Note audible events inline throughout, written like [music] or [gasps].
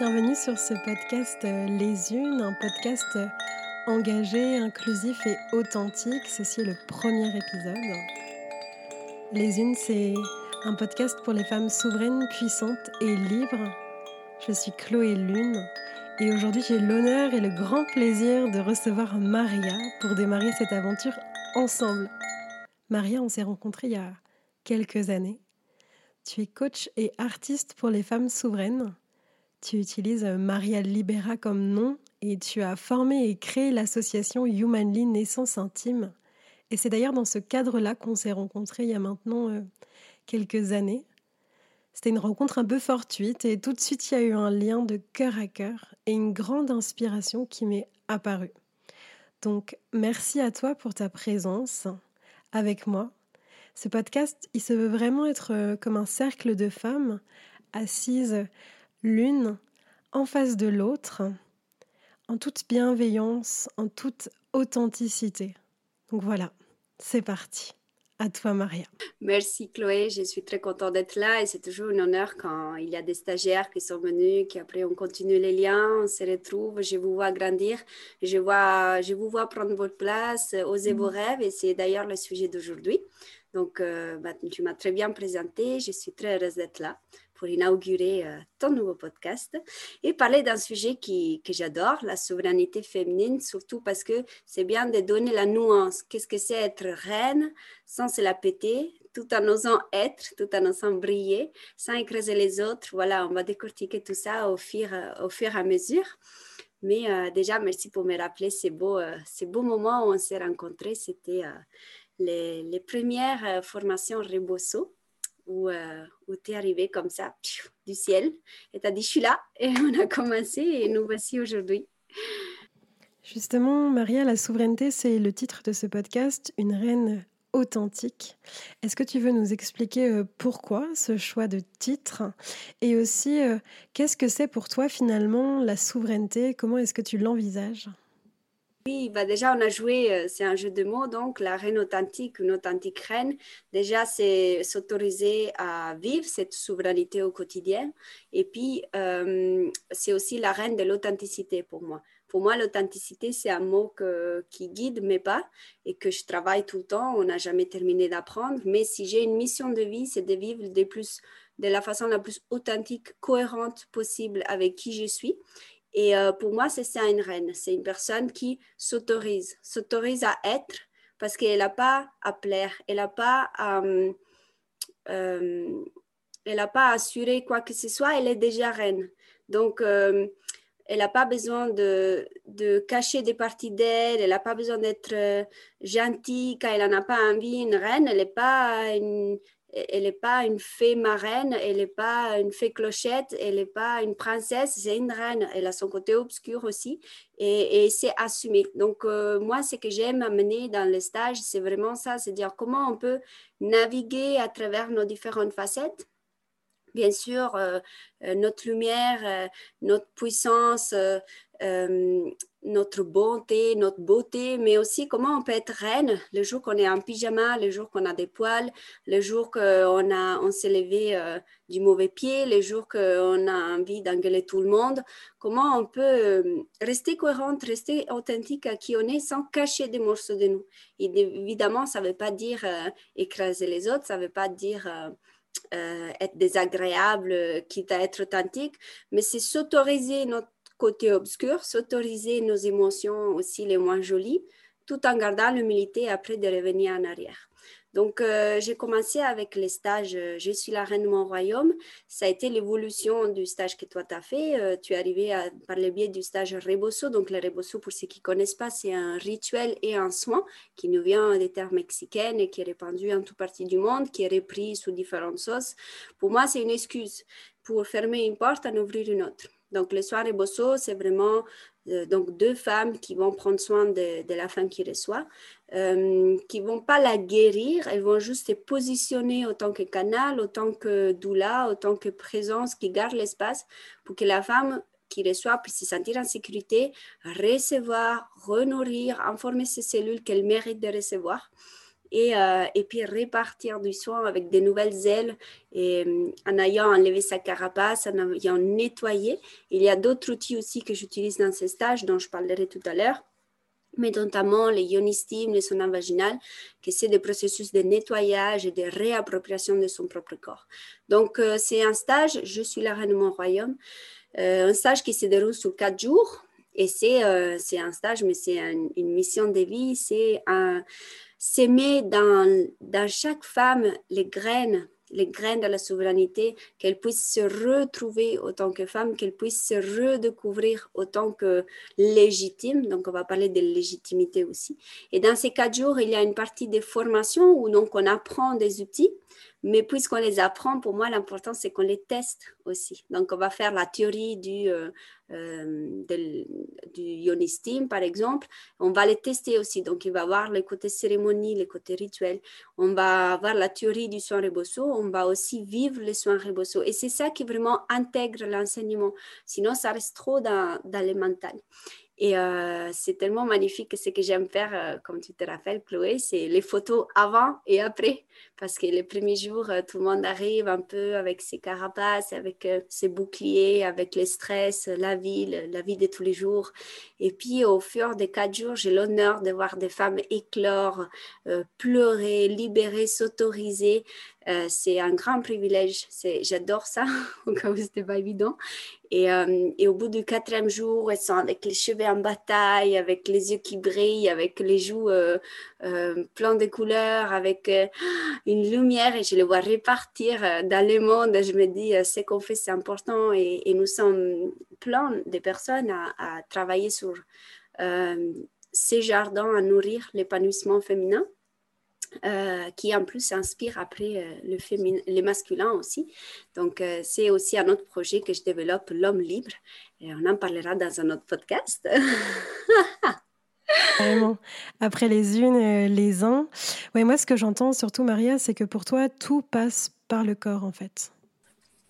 Bienvenue sur ce podcast euh, Les Unes, un podcast euh, engagé, inclusif et authentique. Ceci est le premier épisode. Les Unes, c'est un podcast pour les femmes souveraines, puissantes et libres. Je suis Chloé Lune et aujourd'hui j'ai l'honneur et le grand plaisir de recevoir Maria pour démarrer cette aventure ensemble. Maria, on s'est rencontrés il y a quelques années. Tu es coach et artiste pour les femmes souveraines. Tu utilises euh, Maria Libera comme nom et tu as formé et créé l'association Humanly Naissance Intime. Et c'est d'ailleurs dans ce cadre-là qu'on s'est rencontrés il y a maintenant euh, quelques années. C'était une rencontre un peu fortuite et tout de suite il y a eu un lien de cœur à cœur et une grande inspiration qui m'est apparue. Donc merci à toi pour ta présence avec moi. Ce podcast, il se veut vraiment être euh, comme un cercle de femmes assises l'une en face de l'autre, en toute bienveillance, en toute authenticité. Donc voilà, c'est parti. À toi, Maria. Merci, Chloé. Je suis très contente d'être là et c'est toujours un honneur quand il y a des stagiaires qui sont venus, qui après on continue les liens, on se retrouve, je vous vois grandir, je, vois, je vous vois prendre votre place, oser vos mm. rêves et c'est d'ailleurs le sujet d'aujourd'hui. Donc, euh, bah, tu m'as très bien présenté, je suis très heureuse d'être là pour inaugurer euh, ton nouveau podcast et parler d'un sujet qui, que j'adore, la souveraineté féminine, surtout parce que c'est bien de donner la nuance. Qu'est-ce que c'est être reine sans se la péter, tout en osant être, tout en osant briller, sans écraser les autres? Voilà, on va décortiquer tout ça au fur, au fur et à mesure. Mais euh, déjà, merci pour me rappeler ces beaux, euh, ces beaux moments où on s'est rencontrés. C'était les, premières formations Rebosso où, euh, où tu es arrivé comme ça, du ciel, et tu as dit, je suis là, et [laughs] on a commencé, et nous voici aujourd'hui. Justement, Maria, la souveraineté, c'est le titre de ce podcast, Une reine authentique. Est-ce que tu veux nous expliquer euh, pourquoi ce choix de titre? Et aussi euh, qu'est-ce que c'est pour toi finalement la souveraineté? Comment est-ce que tu l'envisages? Oui, bah déjà, on a joué, euh, c'est un jeu de mots, donc la reine authentique, une authentique reine. Déjà, c'est s'autoriser à vivre cette souveraineté au quotidien. Et puis, euh, c'est aussi la reine de l'authenticité pour moi. Pour moi, l'authenticité, c'est un mot qui guide mes pas et que je travaille tout le temps. On n'a jamais terminé d'apprendre. Mais si j'ai une mission de vie, c'est de vivre plus, de la façon la plus authentique, cohérente possible avec qui je suis. Et euh, pour moi, c'est ça une reine. C'est une personne qui s'autorise, s'autorise à être parce qu'elle n'a pas à plaire, elle n'a pas à, euh, euh, pas assurer quoi que ce soit, elle est déjà reine. Donc, elle n'a pas besoin de, de, cacher des parties d'elle, elle n'a pas besoin d'être gentille quand elle n'en a pas envie. Une reine, elle n'est pas une, elle n'est pas une fée marraine, elle n'est pas une fée clochette, elle n'est pas une princesse, c'est une reine. Elle a son côté obscur aussi et, c'est assumé. Donc, euh, moi, ce que j'aime amener dans le stage, c'est vraiment ça, c'est dire comment on peut naviguer à travers nos différentes facettes. Bien sûr, euh, euh, notre lumière, notre puissance, notre bonté, notre beauté, mais aussi comment on peut être reine le jour qu'on est en pyjama, le jour qu'on a des poils, le jour qu'on on s'est levé euh, du mauvais pied, le jour qu'on a envie d'engueuler tout le monde. Comment on peut euh, rester cohérente, rester authentique à qui on est sans cacher des morceaux de nous. Et évidemment, ça ne veut pas dire euh, écraser les autres, ça ne veut pas dire être désagréable, quitte à être authentique, mais c'est s'autoriser notre côté obscur, s'autoriser nos émotions aussi les moins jolies, tout en gardant l'humilité après de revenir en arrière. Donc, euh, j'ai commencé avec les stages euh, Je suis la reine de mon royaume. Ça a été l'évolution du stage que toi, tu as fait. Euh, tu es arrivé par le biais du stage Rebosso. Donc, le Rebosso, pour ceux qui ne connaissent pas, c'est un rituel et un soin qui nous vient des terres mexicaines et qui est répandu en toute partie du monde, qui est repris sous différentes sauces. Pour moi, c'est une excuse pour fermer une porte en ouvrir une autre. Donc, le soir Rebosso, c'est vraiment donc deux femmes qui vont prendre soin de, la femme qui reçoit, euh, qui vont pas la guérir, elles vont juste se positionner autant que canal, autant que doula, autant que présence qui garde l'espace pour que la femme qui reçoit puisse se sentir en sécurité, recevoir, renourrir, informer ses cellules qu'elle mérite de recevoir. et, et puis répartir du soin avec des nouvelles ailes et en ayant enlevé sa carapace, en ayant nettoyé. Il y a d'autres outils aussi que j'utilise dans ces stages dont je parlerai tout à l'heure mais notamment les ionistimes, les sondes vaginales, qui c'est des processus de nettoyage et de réappropriation de son propre corps. Donc, euh, c'est un stage, je suis la reine de mon royaume, euh, un stage qui se déroule sur quatre jours. Et c'est euh, un stage, mais c'est une mission de vie, c'est s'aimer dans, dans chaque femme les graines les graines de la souveraineté, qu'elle puisse se retrouver autant que femme, qu'elle puisse se redécouvrir autant que légitime. Donc, on va parler de légitimité aussi. Et dans ces quatre jours, il y a une partie des formations où donc on apprend des outils mais puisqu'on les apprend, pour moi, l'important, c'est qu'on les teste aussi. Donc, on va faire la théorie du, euh, euh du par exemple. On va les tester aussi. Donc, il va avoir les côtés cérémonie, les côtés rituels. On va avoir la théorie du soin rebosso. On va aussi vivre les soins rebosso. Et c'est ça qui vraiment intègre l'enseignement. Sinon, ça reste trop dans, dans le mental. Et euh, c'est tellement magnifique que ce que j'aime faire, euh, comme tu te rappelles, Chloé, c'est les photos avant et après. Parce que les premiers jours, euh, tout le monde arrive un peu avec ses carapaces, avec ses boucliers, avec le stress, la vie, la vie de tous les jours. Et puis, au fur des quatre jours, j'ai l'honneur de voir des femmes éclore, pleurer, libérer, s'autoriser. C'est un grand privilège. J'adore ça, [laughs] au cas où ce n'était pas évident. Et, euh, et, au bout du quatrième jour, elles sont avec les cheveux en bataille, avec les yeux qui brillent, avec les joues euh, euh pleins de couleurs, avec euh, [gasps] une lumière et je les vois repartir dans le monde. Je me dis, ce qu'on fait, c'est important et, nous sommes plein de personnes à travailler sur ces jardins, à nourrir l'épanouissement féminin. Euh, qui en plus s'inspire après euh, le, féminin, les masculins aussi. Donc, euh, c'est aussi un autre projet que je développe, l'homme libre, et on en parlera dans un autre podcast. [laughs] Vraiment. Après les unes, les uns. Ouais, moi, ce que j'entends surtout, Maria, c'est que pour toi, tout passe par le corps, en fait.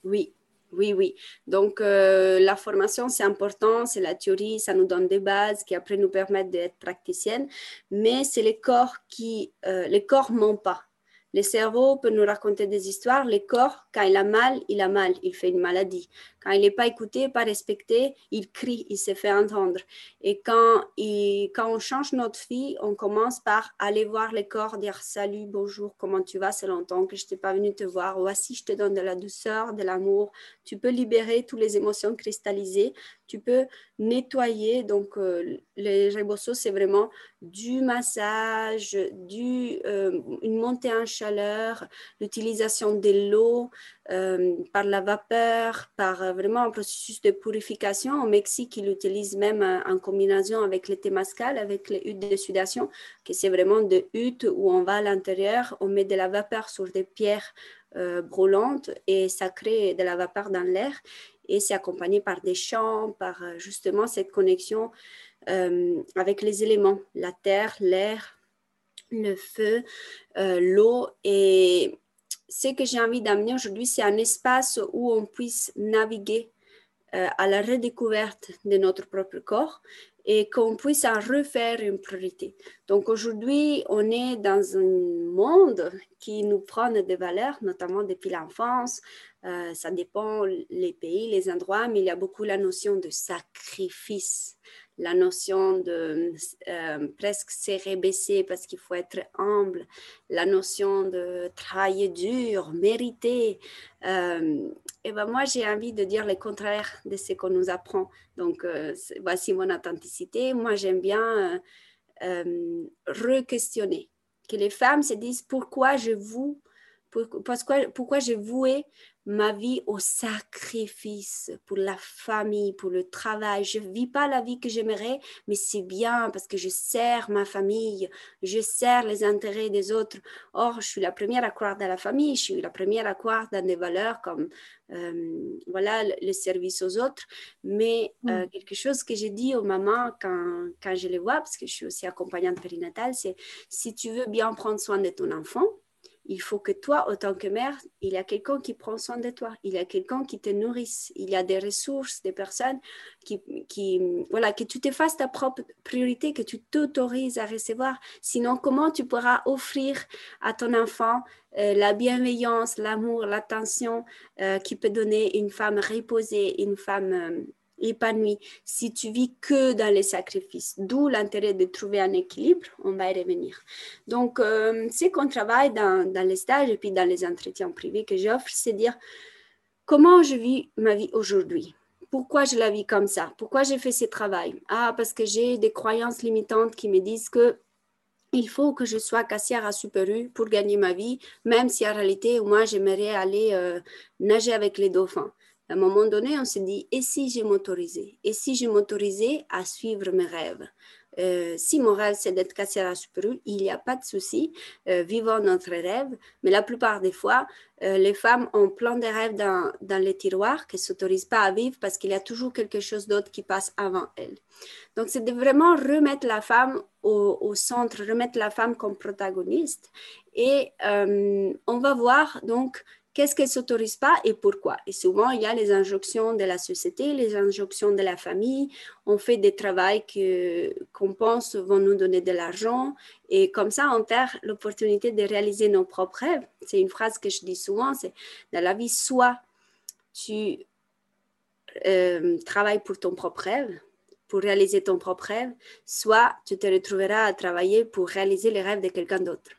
Oui, oui, oui. Donc, euh, la formation, c'est important, c'est la théorie, ça nous donne des bases qui après nous permettent d'être praticiennes, mais c'est le corps qui, euh, le corps ment pas. Le cerveau peut nous raconter des histoires. Le corps, quand il a mal, il a mal, il fait une maladie. Quand il n'est pas écouté, pas respecté, il crie, il se fait entendre. Et quand, on change notre vie, on commence par aller voir le corps, dire salut, bonjour, comment tu vas, c'est longtemps que je n'étais pas venu te voir. Voici, je te donne de la douceur, de l'amour. Tu peux libérer toutes les émotions cristallisées. Tu peux nettoyer. Donc, euh, les rebosso, c'est vraiment du massage, du, euh, une montée en chaleur, l'utilisation de l'eau euh, par la vapeur, par vraiment un processus de purification. Au Mexique, ils l'utilisent même en combinaison avec le témascal, avec les huttes de sudation, que c'est vraiment des huttes où on va à l'intérieur, on met de la vapeur sur des pierres brûlantes et ça crée de la vapeur dans l'air et c'est accompagné par des chants, par justement cette connexion euh, avec les éléments, la terre, l'air, le feu, euh, l'eau. Et ce que j'ai envie d'amener aujourd'hui, c'est un espace où on puisse naviguer euh, à la redécouverte de notre propre corps et qu'on puisse en refaire une priorité. Donc aujourd'hui, on est dans un monde qui nous prend des valeurs, notamment depuis l'enfance. ça dépend les pays, les endroits, mais il y a beaucoup la notion de sacrifice la notion de euh, presque serrer baisser parce qu'il faut être humble, la notion de travailler dur, mériter. Euh, et ben moi, j'ai envie de dire le contraire de ce qu'on nous apprend. Donc, euh, voici mon authenticité. Moi, j'aime bien re-questionner, que les femmes se disent pourquoi je vous pourquoi, pourquoi j'ai voué ma vie au sacrifice pour la famille, pour le travail. Je ne vis pas la vie que j'aimerais, mais c'est bien parce que je sers ma famille, je sers les intérêts des autres. Or, je suis la première à croire dans la famille, je suis la première à croire dans des valeurs comme euh, voilà, le, service aux autres. Mais euh, mm. quelque chose que j'ai dit aux mamans quand, quand je les vois, parce que je suis aussi accompagnante périnatale, c'est si tu veux bien prendre soin de ton enfant, il faut que toi, en tant que mère, il y a quelqu'un qui prend soin de toi, il y a quelqu'un qui te nourrisse, il y a des ressources, des personnes qui, voilà, que tu te fasses ta propre priorité, que tu t'autorises à recevoir. Sinon, comment tu pourras offrir à ton enfant euh, la bienveillance, l'amour, l'attention euh, qui peut donner une femme reposée, une femme euh, épanouie, si tu vis que dans les sacrifices. D'où l'intérêt de trouver un équilibre, on va y revenir. Donc, euh, ce qu'on travaille dans, les stages et puis dans les entretiens privés que j'offre, c'est dire comment je vis ma vie aujourd'hui. Pourquoi je la vis comme ça? Pourquoi j'ai fait ce travail? Ah, parce que j'ai des croyances limitantes qui me disent que il faut que je sois caissière à Super U pour gagner ma vie, même si en réalité, moi, j'aimerais aller euh, nager avec les dauphins à un moment donné, on s'est dit, et si je m'autorisais Et si je m'autorisais à suivre mes rêves? Euh, si mon rêve c'est d'être caissière à Super il n'y a pas de souci, euh, vivons notre rêve. Mais la plupart des fois, euh, les femmes ont plein de rêves dans, les tiroirs qu'elles ne s'autorisent pas à vivre parce qu'il y a toujours quelque chose d'autre qui passe avant elles. Donc, c'est de vraiment remettre la femme au, au, centre, remettre la femme comme protagoniste. Et on va voir donc qu'est-ce qu'elle s'autorise pas et pourquoi? Et souvent, il y a les injonctions de la société, les injonctions de la famille. On fait des travaux qu'on pense vont nous donner de l'argent. Et comme ça, on perd l'opportunité de réaliser nos propres rêves. C'est une phrase que je dis souvent, c'est dans la vie, soit tu euh, travailles pour ton propre rêve, pour réaliser ton propre rêve, soit tu te retrouveras à travailler pour réaliser les rêves de quelqu'un d'autre.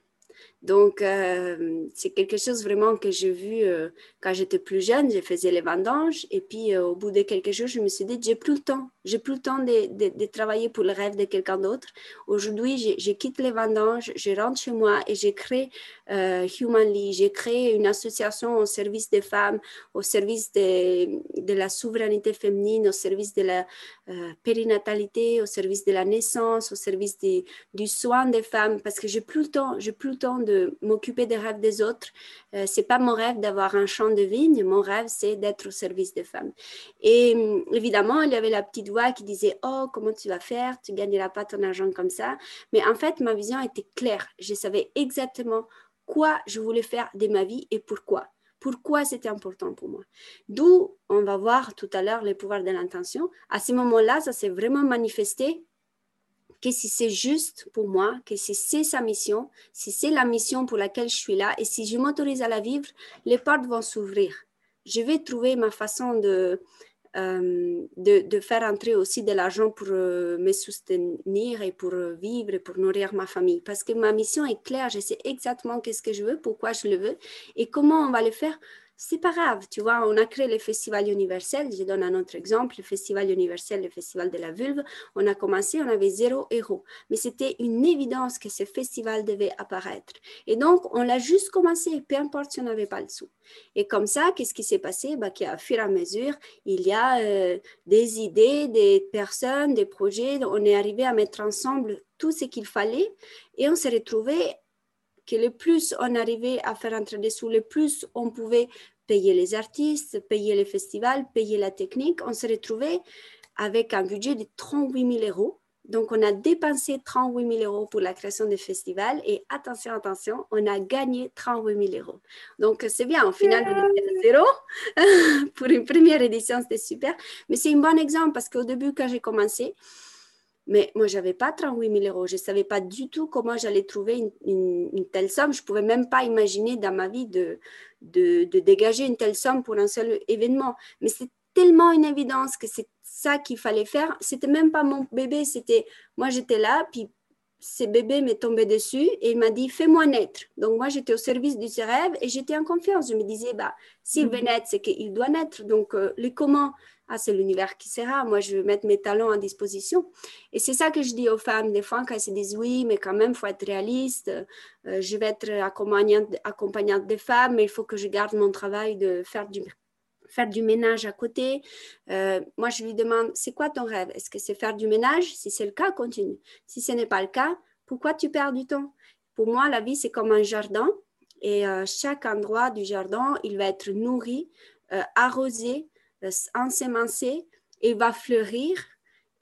Donc, euh, c'est quelque chose vraiment que j'ai vu euh, quand j'étais plus jeune. Je faisais les vendanges et puis euh, au bout de quelques jours, je me suis dit, j'ai plus le temps. J'ai plus le temps de, travailler pour le rêve de quelqu'un d'autre. Aujourd'hui, je, quitte les vendanges, je rentre chez moi et j'ai créé Humanly. J'ai créé une association au service des femmes, au service de, la souveraineté féminine, au service de la périnatalité, au service de la naissance, au service du soin des femmes parce que j'ai plus le temps. J'ai plus le temps de m'occuper des rêves des autres. Euh, c'est pas mon rêve d'avoir un champ de. Mon rêve, c'est d'être au service des femmes. Et hum, évidemment, il y avait la petite voix qui disait Oh, comment tu vas faire? Tu gagneras pas ton argent comme ça. Mais en fait, ma vision était claire. Je savais exactement quoi je voulais faire de ma vie et pourquoi pourquoi c'était important pour moi. D'où on va voir tout à l'heure les pouvoirs de l'intention. À ce moment-là, ça s'est vraiment manifesté que si c'est juste pour moi, que si c'est sa mission, si c'est la mission pour laquelle je suis là, et si je m'autorise à la vivre, les portes vont s'ouvrir. Je vais trouver ma façon de, euh, de, faire entrer aussi de l'argent pour euh, me soutenir et pour vivre et pour nourrir ma famille. Parce que ma mission est claire, je sais exactement qu'est-ce que je veux, pourquoi je le veux et comment on va le faire c'est pas grave, tu vois, on a créé le festival universel, je donne un autre exemple, le festival universel, le festival de la vulve, on a commencé, on avait zéro héros, mais c'était une évidence que ce festival devait apparaître. Et donc, on l'a juste commencé, peu importe si on n'avait pas le sou. Et comme ça, qu'est-ce qui s'est passé? Bah, Qu'à fur et à mesure, il y a euh, des idées, des personnes, des projets, on est arrivé à mettre ensemble tout ce qu'il fallait et on s'est retrouvé que le plus on arrivait à faire entrer des sous, le plus on pouvait payer les artistes, payer les festivals, payer la technique. On s'est retrouvé avec un budget de 38 000 euros. Donc, on a dépensé 38 000 euros pour la création des festivals et attention, attention, on a gagné 38 000 euros. Donc, c'est bien, au final, on était à zéro. [laughs] pour une première édition, c'était super. Mais c'est un bon exemple parce qu'au début, quand j'ai commencé, mais moi, je n'avais pas 38 000 euros. Je ne savais pas du tout comment j'allais trouver une, telle somme. Je ne pouvais même pas imaginer dans ma vie de, de, dégager une telle somme pour un seul événement. Mais c'est tellement une évidence que c'est ça qu'il fallait faire. C'était même pas mon bébé, c'était moi j'étais là, puis ce bébé m'est tombé dessus et il m'a dit fais-moi naître. Donc moi j'étais au service de ses rêves et j'étais en confiance. Je me disais bah s'il veut mhm. naître, c'est qu'il doit naître. Donc euh, les comment ah, c'est l'univers qui sera, moi je vais mettre mes talents à disposition. Et c'est ça que je dis aux femmes des fois quand elles se disent oui, mais quand même, il faut être réaliste, euh, je vais être accompagnante, accompagnante des femmes, mais il faut que je garde mon travail de faire du, faire du ménage à côté. Euh, moi, je lui demande, c'est quoi ton rêve? Est-ce que c'est faire du ménage? Si c'est le cas, continue. Si ce n'est pas le cas, pourquoi tu perds du temps? Pour moi, la vie, c'est comme un jardin. Et euh, chaque endroit du jardin, il va être nourri, arrosé, ensemencé et va fleurir.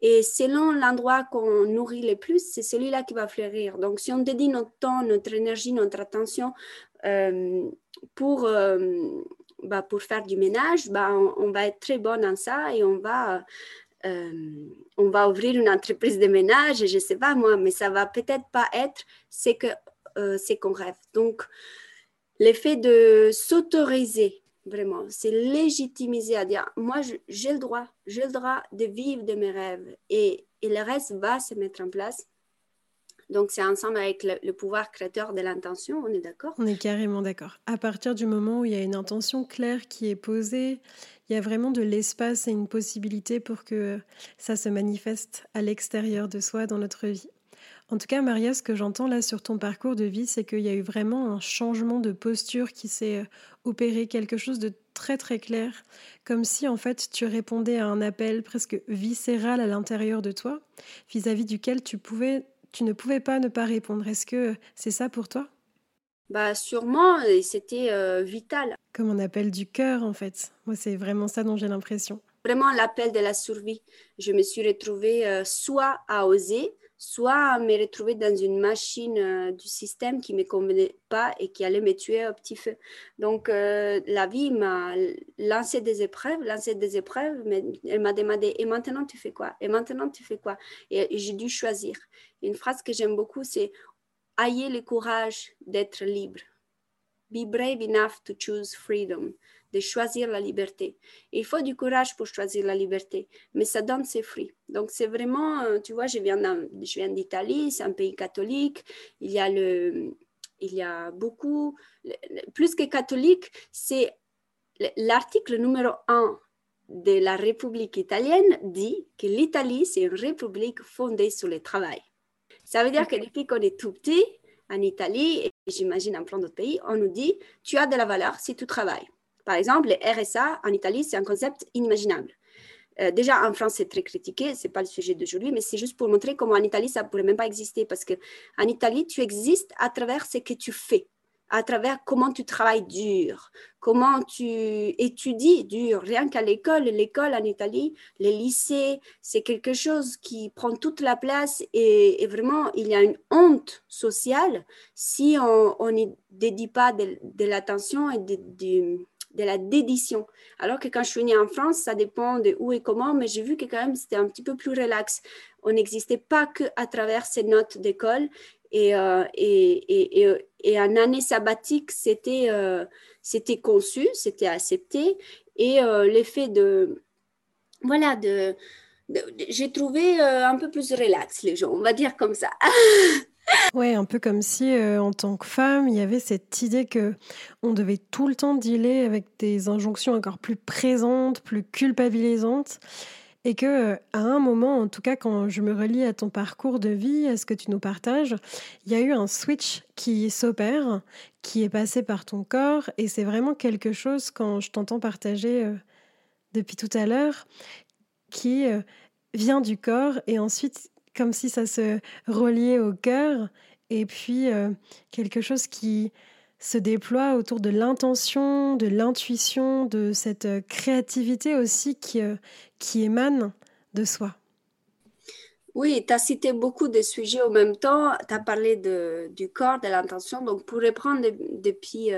Et selon l'endroit qu'on nourrit le plus, c'est celui-là qui va fleurir. Donc, si on dédie notre temps, notre énergie, notre attention pour, bah, pour faire du ménage, bah, on, va être très bon en ça et on va, on va ouvrir une entreprise de ménage, je ne sais pas moi, mais ça va peut-être pas être ce qu'on rêve. Donc, l'effet de s'autoriser vraiment, c'est légitimiser à dire, moi, j'ai le droit, j'ai le droit de vivre de mes rêves et, et le reste va se mettre en place. Donc, c'est ensemble avec le, pouvoir créateur de l'intention, on est d'accord? On est carrément d'accord. À partir du moment où il y a une intention claire qui est posée, il y a vraiment de l'espace et une possibilité pour que ça se manifeste à l'extérieur de soi dans notre vie. En tout cas, Maria, ce que j'entends là sur ton parcours de vie, c'est qu'il y a eu vraiment un changement de posture qui s'est euh, opéré, quelque chose de très très clair, comme si en fait tu répondais à un appel presque viscéral à l'intérieur de toi, vis-à-vis duquel tu, pouvais, tu ne pouvais pas ne pas répondre. Est-ce que c'est ça pour toi? Bah sûrement, c'était euh, vital. Comme on appelle du cœur en fait. Moi, c'est vraiment ça dont j'ai l'impression. Vraiment l'appel de la survie. Je me suis retrouvée euh, soit à oser, soit me retrouver dans une machine euh, du système qui ne me convenait pas et qui allait me tuer au petit feu. Donc, euh, la vie m'a lancé des épreuves, lancé des épreuves, mais elle m'a demandé, et maintenant tu fais quoi? Et maintenant tu fais quoi? Et, j'ai dû choisir. Une phrase que j'aime beaucoup, c'est Ayez le courage d'être libre. Be brave enough to choose freedom de choisir la liberté. il faut du courage pour choisir la liberté, mais ça donne ses fruits. Donc c'est vraiment, euh, tu vois, je viens, d'Italie, c'est un pays catholique, il y a, le, il y a beaucoup, plus que catholique, c'est l'article numéro 1 de la République italienne dit que l'Italie, c'est une république fondée sur le travail. Ça veut dire que depuis qu'on est tout petit, en Italie, et j'imagine en plein d'autres pays, on nous dit, tu as de la valeur si tu travailles. Par exemple, le RSA en Italie, c'est un concept inimaginable. Euh, déjà, en France, c'est très critiqué, ce n'est pas le sujet d'aujourd'hui, mais c'est juste pour montrer comment en Italie, ça ne pourrait même pas exister, parce qu'en Italie, tu existes à travers ce que tu fais, à travers comment tu travailles dur, comment tu étudies dur. Rien qu'à l'école, l'école en Italie, les lycées, c'est quelque chose qui prend toute la place et, vraiment, il y a une honte sociale si on n'y dédie pas de, l'attention et de la dédition. Alors que quand je suis venue en France, ça dépend de où et comment, mais j'ai vu que quand même c'était un petit peu plus relax. On n'existait pas que à travers ces notes d'école. Et, euh, et, et, et, en année sabbatique, c'était euh, conçu, c'était accepté. Et euh, l'effet de... Voilà, de j'ai trouvé un peu plus relax les gens, on va dire comme ça. [laughs] Ouais, un peu comme si euh, en tant que femme, il y avait cette idée que on devait tout le temps dealer avec des injonctions encore plus présentes, plus culpabilisantes et que euh, à un moment, en tout cas quand je me relie à ton parcours de vie, à ce que tu nous partages, il y a eu un switch qui s'opère, qui est passé par ton corps. Et c'est vraiment quelque chose quand je t'entends partager euh, depuis tout à l'heure qui vient du corps et ensuite comme si ça se reliait au cœur, et puis euh, quelque chose qui se déploie autour de l'intention, de l'intuition, de cette euh, créativité aussi qui, euh, qui émane de soi. Oui, tu as cité beaucoup de sujets en même temps. Tu as parlé de, du corps, de l'intention. Donc, pour reprendre depuis,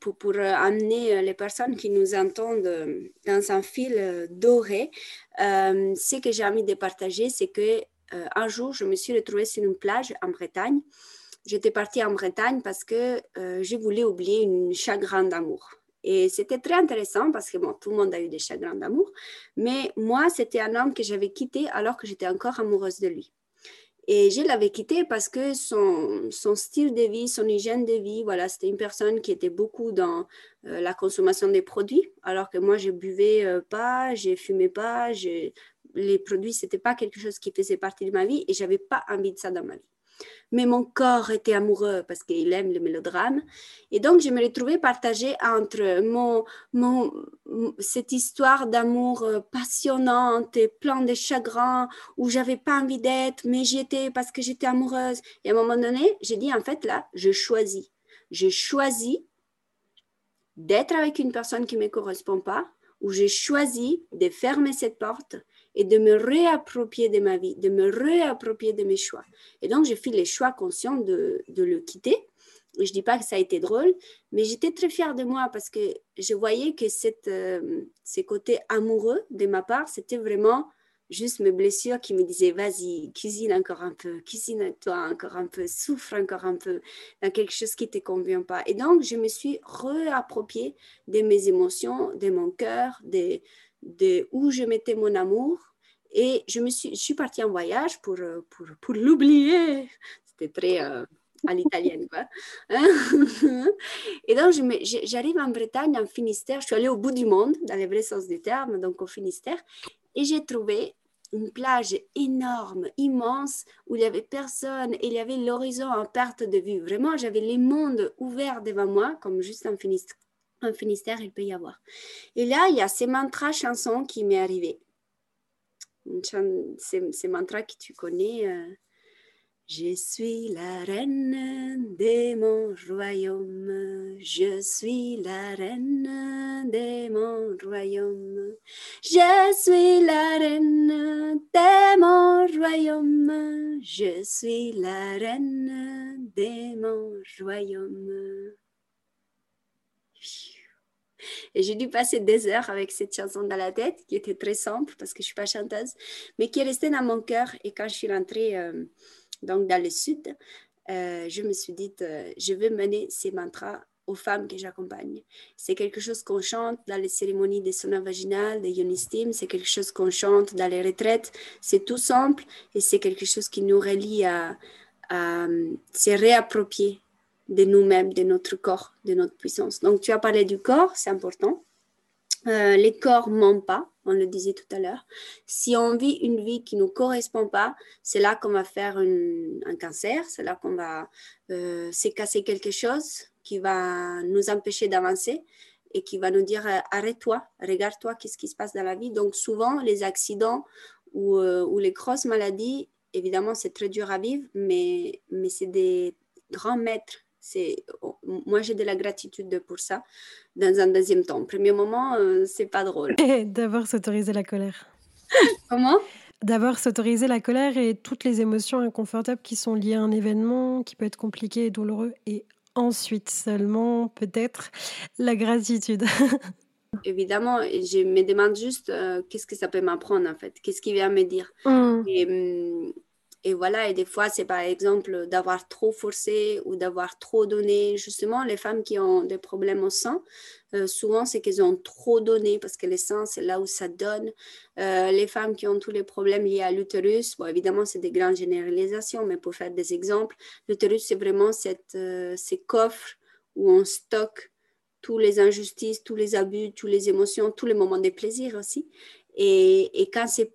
pour, pour, amener les personnes qui nous entendent dans un fil doré, ce que j'ai envie de partager, c'est que euh, un jour, je me suis retrouvée sur une plage en Bretagne. J'étais partie en Bretagne parce que euh, je voulais oublier une chagrin d'amour. Et c'était très intéressant parce que bon, tout le monde a eu des chagrins d'amour, mais moi, c'était un homme que j'avais quitté alors que j'étais encore amoureuse de lui. Et je l'avais quitté parce que son, style de vie, son hygiène de vie, voilà, c'était une personne qui était beaucoup dans euh, la consommation des produits, alors que moi, je buvais pas, je fumais pas, je les produits, c'était pas quelque chose qui faisait partie de ma vie et j'avais pas envie de ça dans ma vie. Mais mon corps était amoureux parce qu'il aime le mélodrame. Et donc, je me retrouvais partagée entre mon, mon, cette histoire d'amour euh, passionnante et plein de chagrins où j'avais pas envie d'être, mais j'y étais parce que j'étais amoureuse. Et à un moment donné, j'ai dit, en fait, là, je choisis. Je choisis d'être avec une personne qui ne me correspond pas, ou j'ai choisi de fermer cette porte et de me réapproprier de ma vie, de me réapproprier de mes choix. Et donc, j'ai fait les choix conscients de, de le quitter. Je ne dis pas que ça a été drôle, mais j'étais très fière de moi parce que je voyais que cette, euh, ces côtés amoureux de ma part, c'était vraiment juste mes blessures qui me disaient vas-y, cuisine encore un peu, cuisine-toi encore un peu, souffre encore un peu dans quelque chose qui ne te convient pas. Et donc, je me suis réappropriée de mes émotions, de mon cœur, de, de où je mettais mon amour. Et je, me suis, suis partie en voyage pour, pour, pour l'oublier. C'était très euh, à l'italienne, [laughs] et donc, j'arrive en Bretagne, en Finistère. Je suis allée au bout du monde, dans le vrai sens du terme, donc au Finistère. Et j'ai trouvé une plage énorme, immense, où il n'y avait personne et il y avait l'horizon en perte de vue. Vraiment, j'avais les mondes ouverts devant moi, comme juste en Finistère, en Finistère il peut y avoir. Et là, il y a ces mantras chansons qui m'est arrivé. Ces, mantras que tu connais. Euh, je suis la reine de mon royaume, je suis la reine de mon royaume, je suis la reine de mon royaume, je suis la reine de mon royaume. Et j'ai dû passer des heures avec cette chanson dans la tête, qui était très simple parce que je ne suis pas chanteuse, mais qui est restée dans mon cœur. Et quand je suis rentrée euh, donc dans le sud, euh, je me suis dit, euh, je vais mener ces mantras aux femmes que j'accompagne. C'est quelque chose qu'on chante dans les cérémonies des saunas vaginales, des yonistim, c'est quelque chose qu'on chante dans les retraites. C'est tout simple et c'est quelque chose qui nous relie à se réapproprier de nous-mêmes, de notre corps, de notre puissance. Donc, tu as parlé du corps, c'est important. Euh, les corps mentent pas, on le disait tout à l'heure. Si on vit une vie qui ne nous correspond pas, c'est là qu'on va faire un cancer, c'est là qu'on va euh, casser quelque chose qui va nous empêcher d'avancer et qui va nous dire euh, arrête-toi, regarde-toi, qu'est-ce qui se passe dans la vie. Donc souvent, les accidents ou, ou les grosses maladies, évidemment, c'est très dur à vivre, mais, mais c'est des grands maîtres c'est moi j'ai de la gratitude pour ça dans un deuxième temps. Premier moment, euh, c'est pas drôle. [laughs] D'abord s'autoriser la colère. [laughs] Comment? D'abord s'autoriser la colère et toutes les émotions inconfortables qui sont liées à un événement qui peut être compliqué et douloureux et ensuite seulement peut-être la gratitude. [laughs] Évidemment, je me demande juste euh, qu'est-ce que ça peut m'apprendre en fait, qu'est-ce qu'il vient me dire? Et, hum, et voilà, et des fois, c'est par exemple d'avoir trop forcé ou d'avoir trop donné. Justement, les femmes qui ont des problèmes au sein, euh, souvent, c'est qu'elles ont trop donné parce que le sein, c'est là où ça donne. Euh, les femmes qui ont tous les problèmes liés à l'utérus, bon, évidemment, c'est des grandes généralisations, mais pour faire des exemples, l'utérus, c'est vraiment cette, euh, ces coffres où on stocke tous les injustices, tous les abus, toutes les émotions, tous les moments de plaisir aussi. Et, et quand c'est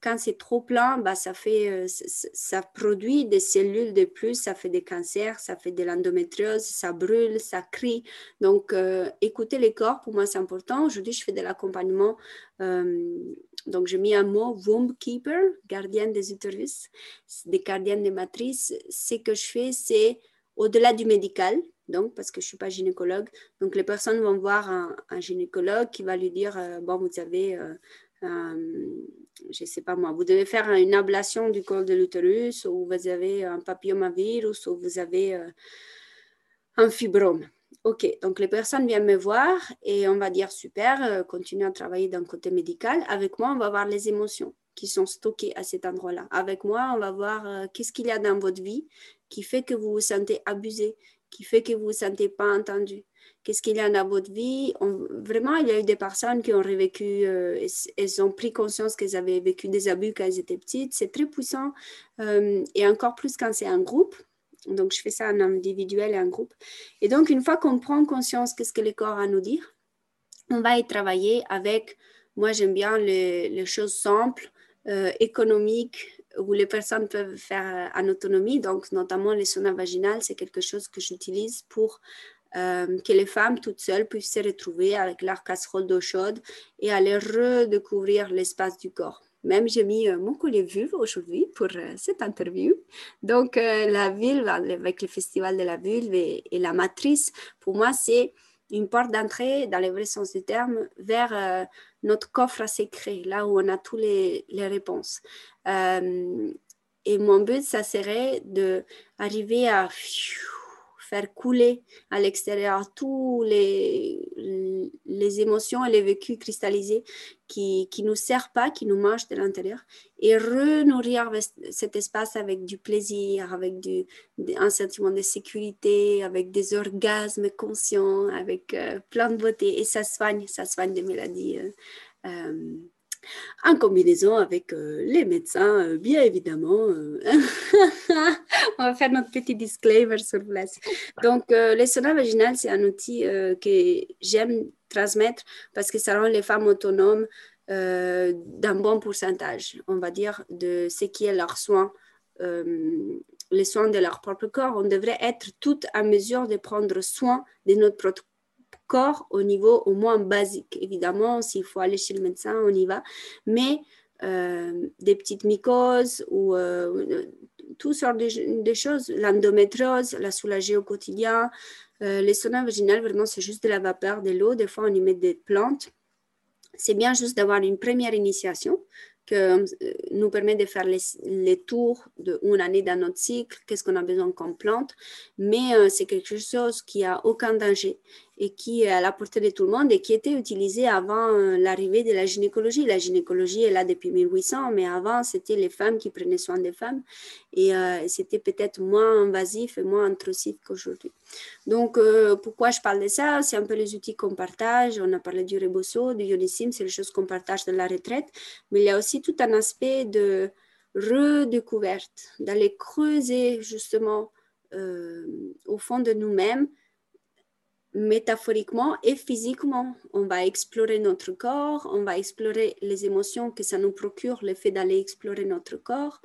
quand c'est trop plein, bah, ça, fait, euh, ça produit des cellules de plus, ça fait des cancers, ça fait de l'endométriose, ça brûle, ça crie. Donc, euh, écouter les corps, pour moi, c'est important. Aujourd'hui, je fais de l'accompagnement. Euh, donc, j'ai mis un mot, womb keeper, gardienne des utérus, des gardiennes des matrices. Ce que je fais, c'est au-delà du médical, donc parce que je ne suis pas gynécologue. Donc les personnes vont voir un, gynécologue qui va lui dire, bon, vous avez je ne sais pas moi, vous devez faire une ablation du col de l'utérus ou vous avez un papillomavirus ou vous avez euh, un fibrome. Ok, donc les personnes viennent me voir et on va dire super, euh, continue à travailler d'un côté médical. Avec moi, on va voir les émotions qui sont stockées à cet endroit-là. Avec moi, on va voir euh, qu'est-ce qu'il y a dans votre vie qui fait que vous vous sentez abusé, qui fait que vous ne vous sentez pas entendu, qu'est-ce qu'il y a dans votre vie. vraiment, il y a eu des personnes qui ont revécu, euh, elles, ont pris conscience qu'elles avaient vécu des abus quand elles étaient petites. C'est très puissant euh, et encore plus quand c'est un groupe. Donc, je fais ça en individuel et en groupe. Et donc, une fois qu'on prend conscience qu'est-ce que le corps a à nous dire, on va y travailler avec, moi j'aime bien les, choses simples, euh, économiques, où les personnes peuvent faire en autonomie. Donc, notamment les saunas vaginales, c'est quelque chose que j'utilise pour euh, que les femmes toutes seules puissent se retrouver avec leur casserole d'eau chaude et aller redécouvrir l'espace du corps. Même j'ai mis euh, mon collier vulve aujourd'hui pour euh, cette interview. Donc la vulve avec le festival de la vulve et, la matrice, pour moi c'est une porte d'entrée, dans le vrai sens du terme, vers notre coffre à secret, là où on a toutes les, les réponses. et mon but, ça serait d'arriver à faire couler à l'extérieur tous les, les émotions et les vécus cristallisés qui ne nous servent pas, qui nous mangent de l'intérieur, et renourrir cet espace avec du plaisir, avec du, un sentiment de sécurité, avec des orgasmes conscients, avec euh, plein de beauté. Et ça soigne, ça soigne des maladies. Euh, euh, en combinaison avec les médecins, bien évidemment. [laughs] On va faire notre petit disclaimer sur place. Donc, les saunas vaginales, c'est un outil que j'aime transmettre parce que ça rend les femmes autonomes euh, d'un bon pourcentage, on va dire, de ce qui est leur soin, euh, les soins de leur propre corps. On devrait être toutes à mesure de prendre soin de notre au niveau au moins basique. Évidemment, s'il faut aller chez le médecin, on y va. Mais euh, des petites mycoses ou toutes sortes de, choses, l'endométriose, la soulager au quotidien, euh, les saunas vaginales, vraiment, c'est juste de la vapeur, de l'eau. Des fois, on y met des plantes. C'est bien juste d'avoir une première initiation qui euh, nous permet de faire les, tours d'une année dans notre cycle, qu'est-ce qu'on a besoin comme plante? Mais euh, c'est quelque chose qui a aucun danger et qui est à la portée de tout le monde et qui était utilisé avant euh, l'arrivée de la gynécologie. La gynécologie est là depuis 1800, mais avant, c'était les femmes qui prenaient soin des femmes et euh, c'était peut-être moins invasif et moins intrusif qu'aujourd'hui. Donc, euh, pourquoi je parle de ça? C'est un peu les outils qu'on partage. On a parlé du rebosso, du ionissim, c'est les choses qu'on partage dans la retraite, mais il y a aussi tout un aspect de redécouverte, d'aller creuser justement au fond de nous-mêmes métaphoriquement et physiquement. On va explorer notre corps, on va explorer les émotions que ça nous procure, le fait d'aller explorer notre corps.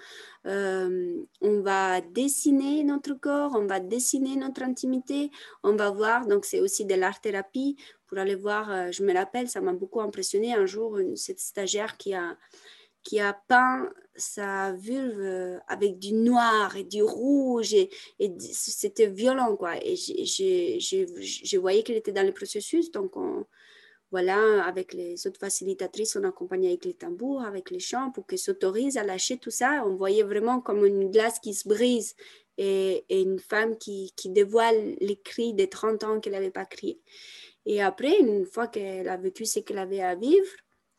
Euh, on va dessiner notre corps, on va dessiner notre intimité, on va voir, donc c'est aussi de l'art-thérapie pour aller voir, euh, je me rappelle, ça m'a beaucoup impressionné un jour, cette stagiaire qui a qui a peint sa vulve euh, avec du noir et du rouge et, c'était violent quoi. Et je voyais qu'elle était dans le processus donc voilà avec les autres facilitatrices on accompagnait avec les tambours avec les chants pour qu'elle s'autorise à lâcher tout ça. On voyait vraiment comme une glace qui se brise et, une femme qui, qui, dévoile les cris des 30 ans qu'elle n'avait pas crié et après une fois qu'elle a vécu ce qu'elle avait à vivre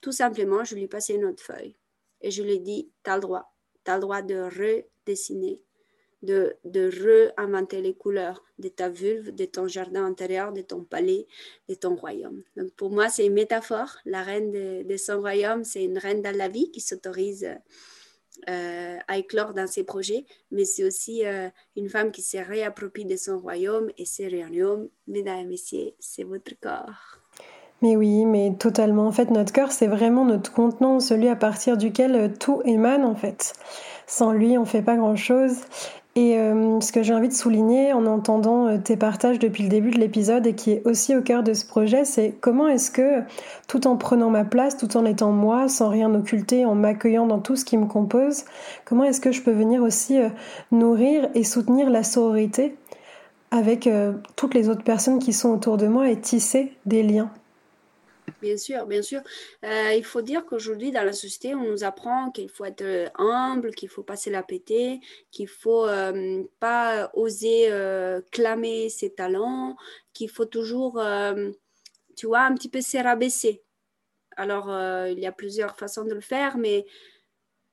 tout simplement je lui passais une autre feuille et je lui ai dit, tu as le droit, tu as le droit de redessiner, de, de réinventer les couleurs de ta vulve, de ton jardin intérieur, de ton palais, de ton royaume. Donc pour moi, c'est une métaphore. La reine de, son royaume, c'est une reine dans la vie qui s'autorise euh, à éclore dans ses projets, mais c'est aussi euh, une femme qui se réapproprie de son royaume et ce royaume, mesdames et messieurs, c'est votre corps. Mais oui, mais totalement. En fait, notre cœur, c'est vraiment notre contenant, celui à partir duquel euh, tout émane, en fait. Sans lui, on ne fait pas grand-chose. Et euh, ce que j'ai envie de souligner en entendant euh, tes partages depuis le début de l'épisode et qui est aussi au cœur de ce projet, c'est comment est-ce que, tout en prenant ma place, tout en étant moi, sans rien occulter, en m'accueillant dans tout ce qui me compose, comment est-ce que je peux venir aussi nourrir et soutenir la sororité avec toutes les autres personnes qui sont autour de moi et tisser des liens Bien sûr, bien sûr. Euh, il faut dire qu'aujourd'hui, dans la société, on nous apprend qu'il faut être euh, humble, qu'il faut passer la péter, qu'il faut euh, pas oser clamer ses talents, qu'il faut toujours, tu vois, un petit peu se rabaisser. Alors, il y a plusieurs façons de le faire, mais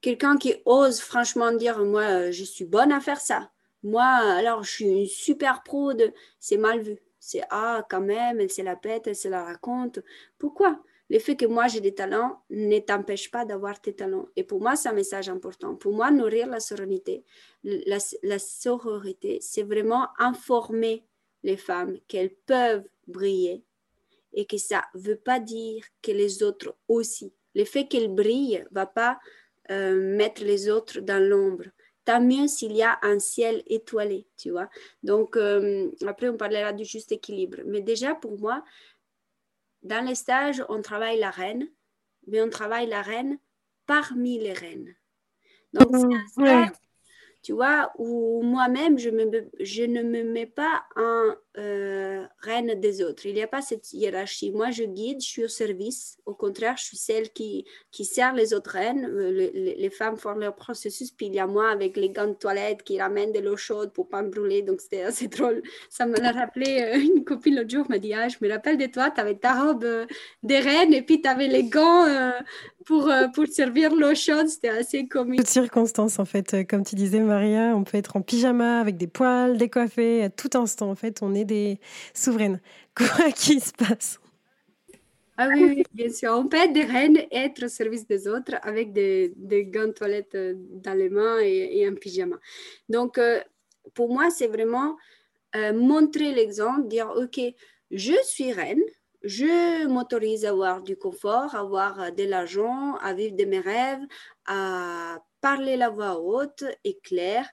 quelqu'un qui ose franchement dire, moi, je suis bonne à faire ça. Moi, alors, je suis une super pro, c'est mal vu c'est ah quand même, elle se la pète, elle se la raconte. Pourquoi? Le fait que moi j'ai des talents ne t'empêche pas d'avoir tes talents. Et pour moi, c'est un message important. Pour moi, nourrir la sororité, la, la c'est vraiment informer les femmes qu'elles peuvent briller et que ça ne veut pas dire que les autres aussi. Le fait qu'elles brillent ne va pas euh, mettre les autres dans l'ombre tant mieux s'il y a un ciel étoilé, tu vois. Donc, euh, après, on parlera du juste équilibre. Mais déjà, pour moi, dans les stages, on travaille la reine, mais on travaille la reine parmi les reines. Donc, c'est un stage tu vois, où moi-même, je, je ne me mets pas en euh, reine des autres. Il n'y a pas cette hiérarchie. Moi, je guide, je suis au service. Au contraire, je suis celle qui, qui sert les autres reines. Euh, les, femmes font leur processus, puis il y a moi avec les gants de toilette qui ramènent de l'eau chaude pour pas me brûler. Donc, c'était assez [laughs] drôle. Ça me l'a rappelé. Euh, une copine l'autre jour m'a dit Ah, je me rappelle de toi, tu avais ta robe des reines et puis tu avais les gants pour, pour servir l'eau chaude. C'était assez comique. Toutes circonstances, en fait. Comme tu disais, Maria, on peut être en pyjama avec des poils décoiffés à tout instant. En fait, on est des souveraines, [laughs] quoi qu'il se passe. Ah oui, bien sûr. On peut être des reines et être au service des autres avec des, des gants de toilette euh, dans les mains et, un pyjama. Donc, euh, pour moi, c'est vraiment euh, montrer l'exemple, dire, OK, je suis reine, je m'autorise à avoir du confort, à avoir de l'argent, à vivre de mes rêves, à parler la voix haute et claire.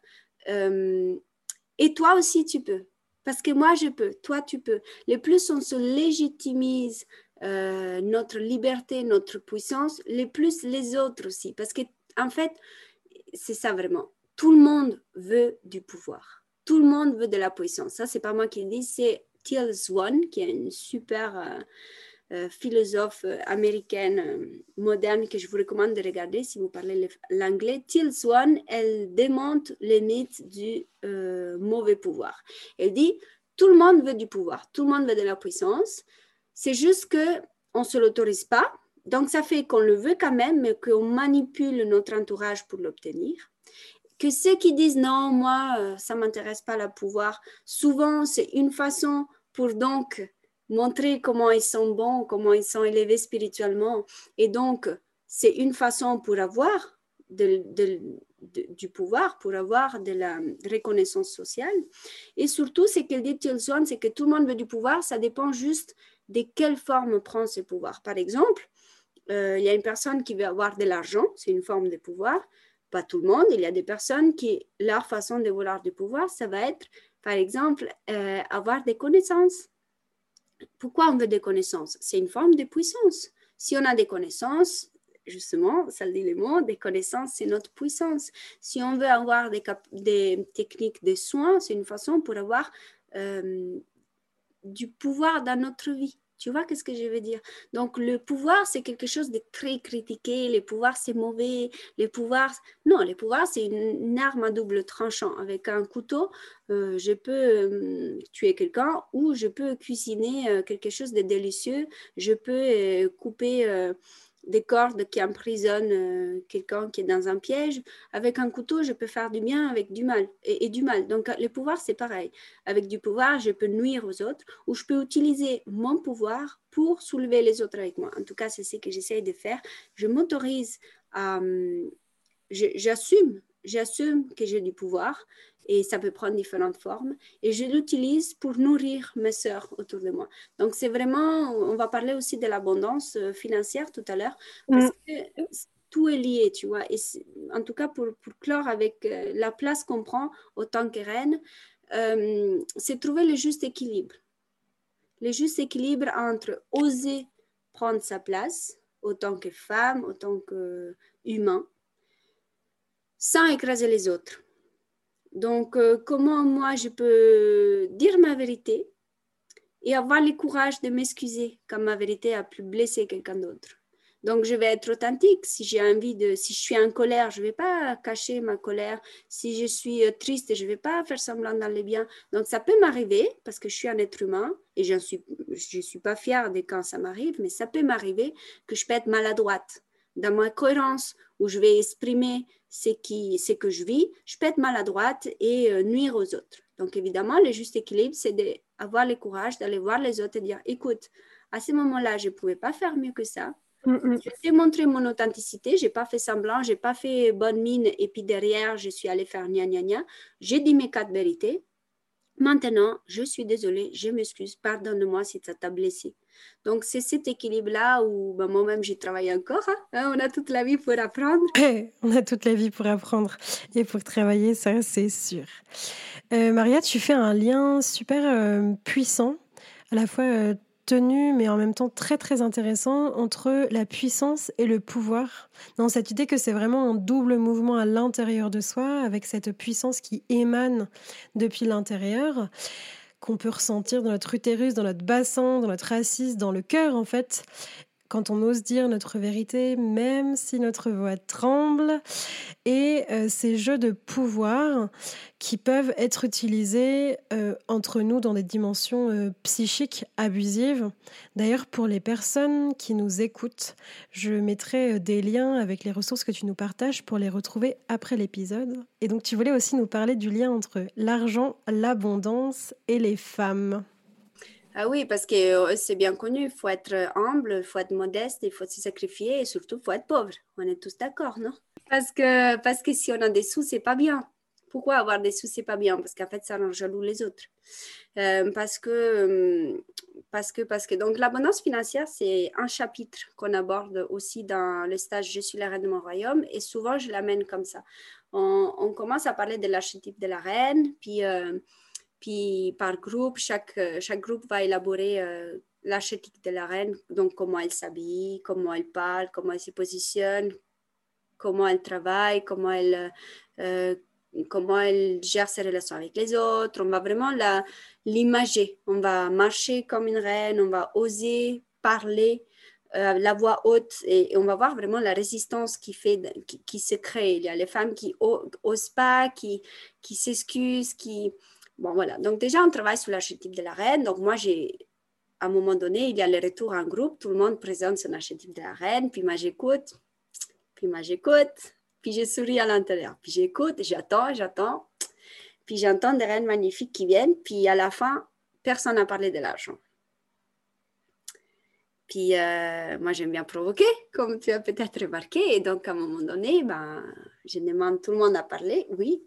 et toi aussi, tu peux. Parce que moi, je peux, toi, tu peux. Le plus on se légitimise euh, notre liberté, notre puissance, le plus les autres aussi. Parce que, en fait, c'est ça vraiment. Tout le monde veut du pouvoir. Tout le monde veut de la puissance. Ça, c'est pas moi qui le dis, c'est Teal Swan, qui est une super euh, euh, philosophe euh, américaine moderne que je vous recommande de regarder si vous parlez l'anglais. Till Swan, elle démonte les mythes du mauvais pouvoir. Elle dit, tout le monde veut du pouvoir, tout le monde veut de la puissance. C'est juste que on se l'autorise pas. Donc, ça fait qu'on le veut quand même, mais qu'on manipule notre entourage pour l'obtenir que ceux qui disent non, moi, ça m'intéresse pas le pouvoir, souvent c'est une façon pour donc montrer comment ils sont bons, comment ils sont élevés spirituellement. Et donc, c'est une façon pour avoir du pouvoir, pour avoir de la reconnaissance sociale. Et surtout, ce qu'elle dit Tilson, c'est que tout le monde veut du pouvoir, ça dépend juste de quelle forme prend ce pouvoir. Par exemple, euh, il y a une personne qui veut avoir de l'argent, c'est une forme de pouvoir. Pas tout le monde, il y a des personnes qui, leur façon de vouloir du pouvoir, ça va être, par exemple, euh, avoir des connaissances pourquoi on veut des connaissances? C'est une forme de puissance. Si on a des connaissances, justement, ça le dit le mot, des connaissances, c'est notre puissance. Si on veut avoir des, techniques de soins, c'est une façon pour avoir euh, du pouvoir dans notre vie. Tu vois qu'est-ce que je veux dire? Donc, le pouvoir, c'est quelque chose de très critiqué. Le pouvoir, c'est mauvais. Le pouvoir, non, le pouvoir, c'est une, arme à double tranchant. Avec un couteau, euh, je peux euh, tuer quelqu'un ou je peux cuisiner euh, quelque chose de délicieux. Je peux couper des cordes qui emprisonnent euh, quelqu'un qui est dans un piège. Avec un couteau, je peux faire du bien avec du mal et, du mal. Donc le pouvoir, c'est pareil. Avec du pouvoir, je peux nuire aux autres ou je peux utiliser mon pouvoir pour soulever les autres avec moi. En tout cas, c'est ce que j'essaye de faire. Je m'autorise à... Hum, j'assume, j'assume que j'ai du pouvoir et ça peut prendre différentes formes. Et je l'utilise pour nourrir mes sœurs autour de moi. Donc, c'est vraiment, on va parler aussi de l'abondance euh, financière tout à l'heure, parce mm. que tout est lié, tu vois. Et en tout cas, pour, pour clore avec euh, la place qu'on prend autant que reine, euh, c'est trouver le juste équilibre. Le juste équilibre entre oser prendre sa place, autant que femme, autant qu'humain, sans écraser les autres donc, euh, comment moi je peux dire ma vérité et avoir le courage de m'excuser quand ma vérité a pu blesser quelqu'un d'autre? Donc, je vais être authentique. Si j'ai envie de, si je suis en colère, je ne vais pas cacher ma colère. Si je suis euh, triste, je ne vais pas faire semblant d'aller bien. Donc, ça peut m'arriver parce que je suis un être humain et je ne suis, suis pas fière de quand ça m'arrive, mais ça peut m'arriver que je peux être maladroite dans ma cohérence où je vais exprimer ce, qui, ce que je vis, je peux être maladroite et euh, nuire aux autres. Donc évidemment, le juste équilibre, c'est d'avoir le courage d'aller voir les autres et dire, écoute, à ce moment-là, je ne pouvais pas faire mieux que ça. Mm, mm. Je t'ai montré mon authenticité, j'ai pas fait semblant, j'ai pas fait bonne mine et puis derrière, je suis allée faire gna gna gna. J'ai dit mes quatre vérités. Maintenant, je suis désolée, je m'excuse, pardonne-moi si ça t'a blessé. Donc, c'est cet équilibre-là où ben, moi-même, j'ai travaillé encore. Hein. Hein, on a toute la vie pour apprendre. [laughs] on a toute la vie pour apprendre et pour travailler, ça, c'est sûr. Euh, Maria, tu fais un lien super euh, puissant, à la fois euh, tenu, mais en même temps très très intéressant, entre la puissance et le pouvoir. Dans cette idée que c'est vraiment un double mouvement à l'intérieur de soi, avec cette puissance qui émane depuis l'intérieur, qu'on peut ressentir dans notre utérus, dans notre bassin, dans notre assise, dans le cœur en fait, quand on ose dire notre vérité, même si notre voix tremble, et euh, ces jeux de pouvoir qui peuvent être utilisés euh, entre nous dans des dimensions euh, psychiques abusives. D'ailleurs, pour les personnes qui nous écoutent, je mettrai des liens avec les ressources que tu nous partages pour les retrouver après l'épisode. Et donc, tu voulais aussi nous parler du lien entre l'argent, l'abondance et les femmes. Ah oui, parce que euh, c'est bien connu, il faut être humble, il faut être modeste, il faut se sacrifier et surtout, il faut être pauvre. On est tous d'accord, non? Parce que, parce que si on a des sous, c'est pas bien. Pourquoi avoir des sous, c'est pas bien? Parce qu'en fait, ça rend jaloux les autres. Euh, parce que, parce que, parce que, donc l'abondance financière, c'est un chapitre qu'on aborde aussi dans le stage Je suis la reine de mon royaume et souvent, je l'amène comme ça. On, commence à parler de l'archétype de la reine, puis... Euh, puis par groupe, chaque, euh, chaque groupe va élaborer euh, l'archétype de la reine, donc comment elle s'habille, comment elle parle, comment elle se positionne, comment elle travaille, comment elle, euh, comment elle gère ses relations avec les autres. On va vraiment l'imager. On va marcher comme une reine, on va oser parler. la voix haute et, on va voir vraiment la résistance qui, fait, qui, se crée. Il y a les femmes qui n'osent pas, qui, qui s'excusent, qui, Bon, voilà. Donc, déjà, on travaille sur l'archétype de la reine. Donc, moi, j'ai, à un moment donné, il y a le retour en groupe. Tout le monde présente son archétype de la reine. Puis, moi, j'écoute. Puis, moi, j'écoute. Puis, je souris à l'intérieur. Puis, j'écoute, j'attends, j'attends. Puis, j'entends des reines magnifiques qui viennent. Puis, à la fin, personne n'a parlé de l'argent. Puis, euh, moi, j'aime bien provoquer, comme tu as peut-être remarqué. Et donc, à un moment donné, ben, je demande tout le monde à parler. Oui,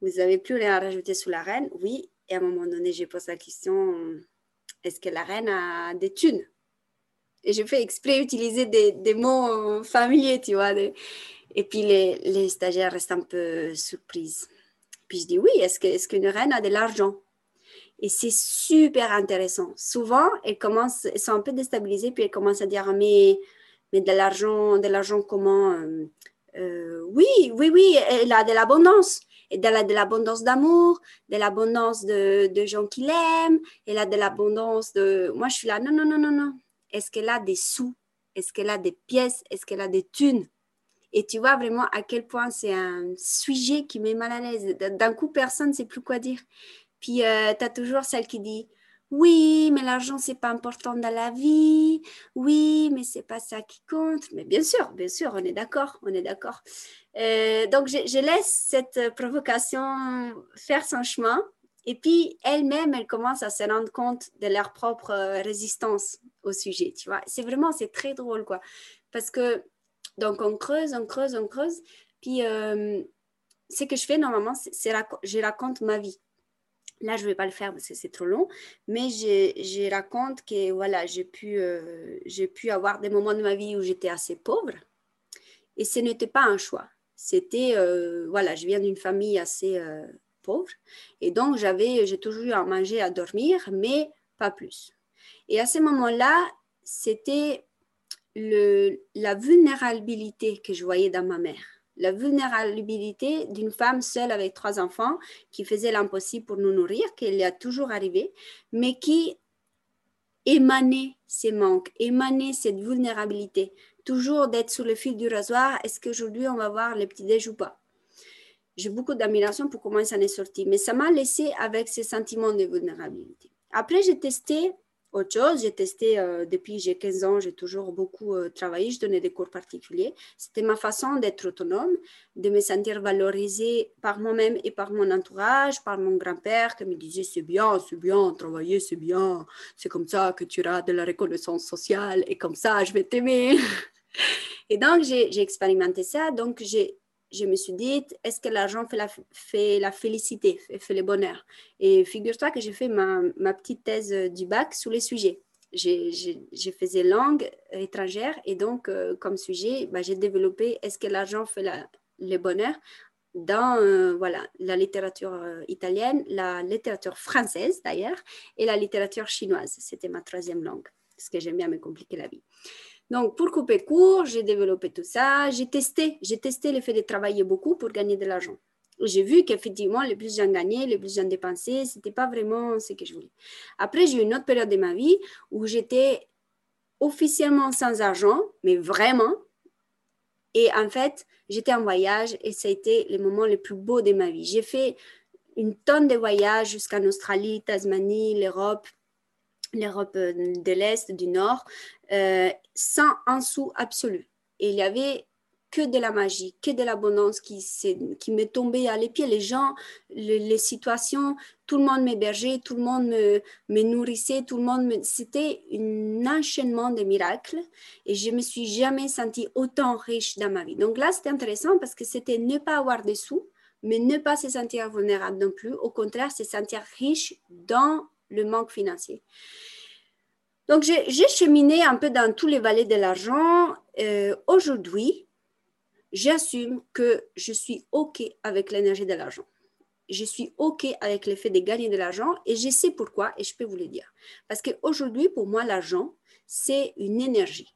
vous n'avez plus rien à rajouter sur la reine? Oui. Et à un moment donné, j'ai posé la question est-ce que la reine a des thunes? Et je fais exprès utiliser des, mots familiers, tu vois. Et puis les, stagiaires restent un peu surprises. Puis je dis oui, est-ce qu'une est reine a de l'argent? Et c'est super intéressant. Souvent, elles, commencent, elles sont un peu déstabilisées, puis elles commencent à dire mais, mais de l'argent, de l'argent comment euh, euh, Oui, oui, oui, elle a de l'abondance et elle a de l'abondance d'amour, de l'abondance de, de, gens qui l'aiment, elle a de l'abondance de... Moi, je suis là, non, non, non, non, non. Est-ce qu'elle a des sous? Est-ce qu'elle a des pièces? Est-ce qu'elle a des thunes? Et tu vois vraiment à quel point c'est un sujet qui met mal à l'aise. D'un coup, personne ne sait plus quoi dire. Puis, euh, tu as toujours celle qui dit, oui, mais l'argent, c'est pas important dans la vie. Oui, mais c'est pas ça qui compte. Mais bien sûr, bien sûr, on est d'accord, on est d'accord. Euh, donc, je, laisse cette provocation faire son chemin. Et puis, elle-même, elle commence à se rendre compte de leur propre résistance au sujet, tu vois. C'est vraiment, c'est très drôle, quoi. Parce que, donc, on creuse, on creuse, on creuse. Puis, euh, ce que je fais normalement, c'est je raconte ma vie. Là, je ne vais pas le faire parce que c'est trop long, mais je, raconte que voilà, j'ai pu, euh, j'ai pu avoir des moments de ma vie où j'étais assez pauvre et ce n'était pas un choix. C'était, euh, voilà, je viens d'une famille assez euh, pauvre et donc j'avais, j'ai toujours eu à manger, à dormir, mais pas plus. Et à ce moment-là, c'était la vulnérabilité que je voyais dans ma mère la vulnérabilité d'une femme seule avec trois enfants qui faisait l'impossible pour nous nourrir, est a toujours arrivé, mais qui émanait ces manques, émanait cette vulnérabilité, toujours d'être sous le fil du rasoir, est-ce qu'aujourd'hui on va voir les petits déj ou pas? J'ai beaucoup d'admiration pour comment ça en est sorti, mais ça m'a laissé avec ces sentiments de vulnérabilité. Après, j'ai testé autre chose. J'ai testé euh, depuis j'ai 15 ans, j'ai toujours beaucoup euh, travaillé, je donnais des cours particuliers. C'était ma façon d'être autonome, de me sentir valorisée par moi-même et par mon entourage, par mon grand-père qui me disait c'est bien, c'est bien, travailler c'est bien, c'est comme ça que tu auras de la reconnaissance sociale et comme ça je vais t'aimer. [laughs] et donc j'ai expérimenté ça, donc j'ai je me suis dit, est-ce que l'argent fait la, fait la félicité, fait, le bonheur? Et figure-toi que j'ai fait ma, ma, petite thèse du bac sur les sujets. J'ai faisais langue étrangère et donc, euh, comme sujet, bah, j'ai développé est-ce que l'argent fait la, le bonheur dans euh, voilà, la littérature euh, italienne, la littérature française d'ailleurs, et la littérature chinoise. C'était ma troisième langue, parce que j'aime bien me compliquer la vie. Donc, pour couper court, j'ai développé tout ça. J'ai testé, j'ai testé le fait de travailler beaucoup pour gagner de l'argent. J'ai vu qu'effectivement, le plus j'en gagnais, le plus j'en dépensais, ce n'était pas vraiment ce que je voulais. Après, j'ai eu une autre période de ma vie où j'étais officiellement sans argent, mais vraiment. Et en fait, j'étais en voyage et ça a été le moment le plus beau de ma vie. J'ai fait une tonne de voyages jusqu'en Australie, Tasmanie, l'Europe, l'Europe euh, de l'Est, du Nord, euh, sans un sou absolu. Et il y avait que de la magie, que de l'abondance qui, qui me tombait à les pieds. Les gens, les, situations, tout le monde m'hébergeait, tout le monde me, me, nourrissait, tout le monde C'était un enchaînement de miracles et je me suis jamais sentie autant riche dans ma vie. Donc là, c'était intéressant parce que c'était ne pas avoir de sous, mais ne pas se sentir vulnérable non plus. Au contraire, se sentir riche dans le manque financier. Donc, j'ai cheminé un peu dans tous les vallées de l'argent. Euh, aujourd'hui, j'assume que je suis OK avec l'énergie de l'argent. Je suis OK avec le fait de gagner de l'argent et je sais pourquoi et je peux vous le dire. Parce qu'aujourd'hui, pour moi, l'argent, c'est une énergie.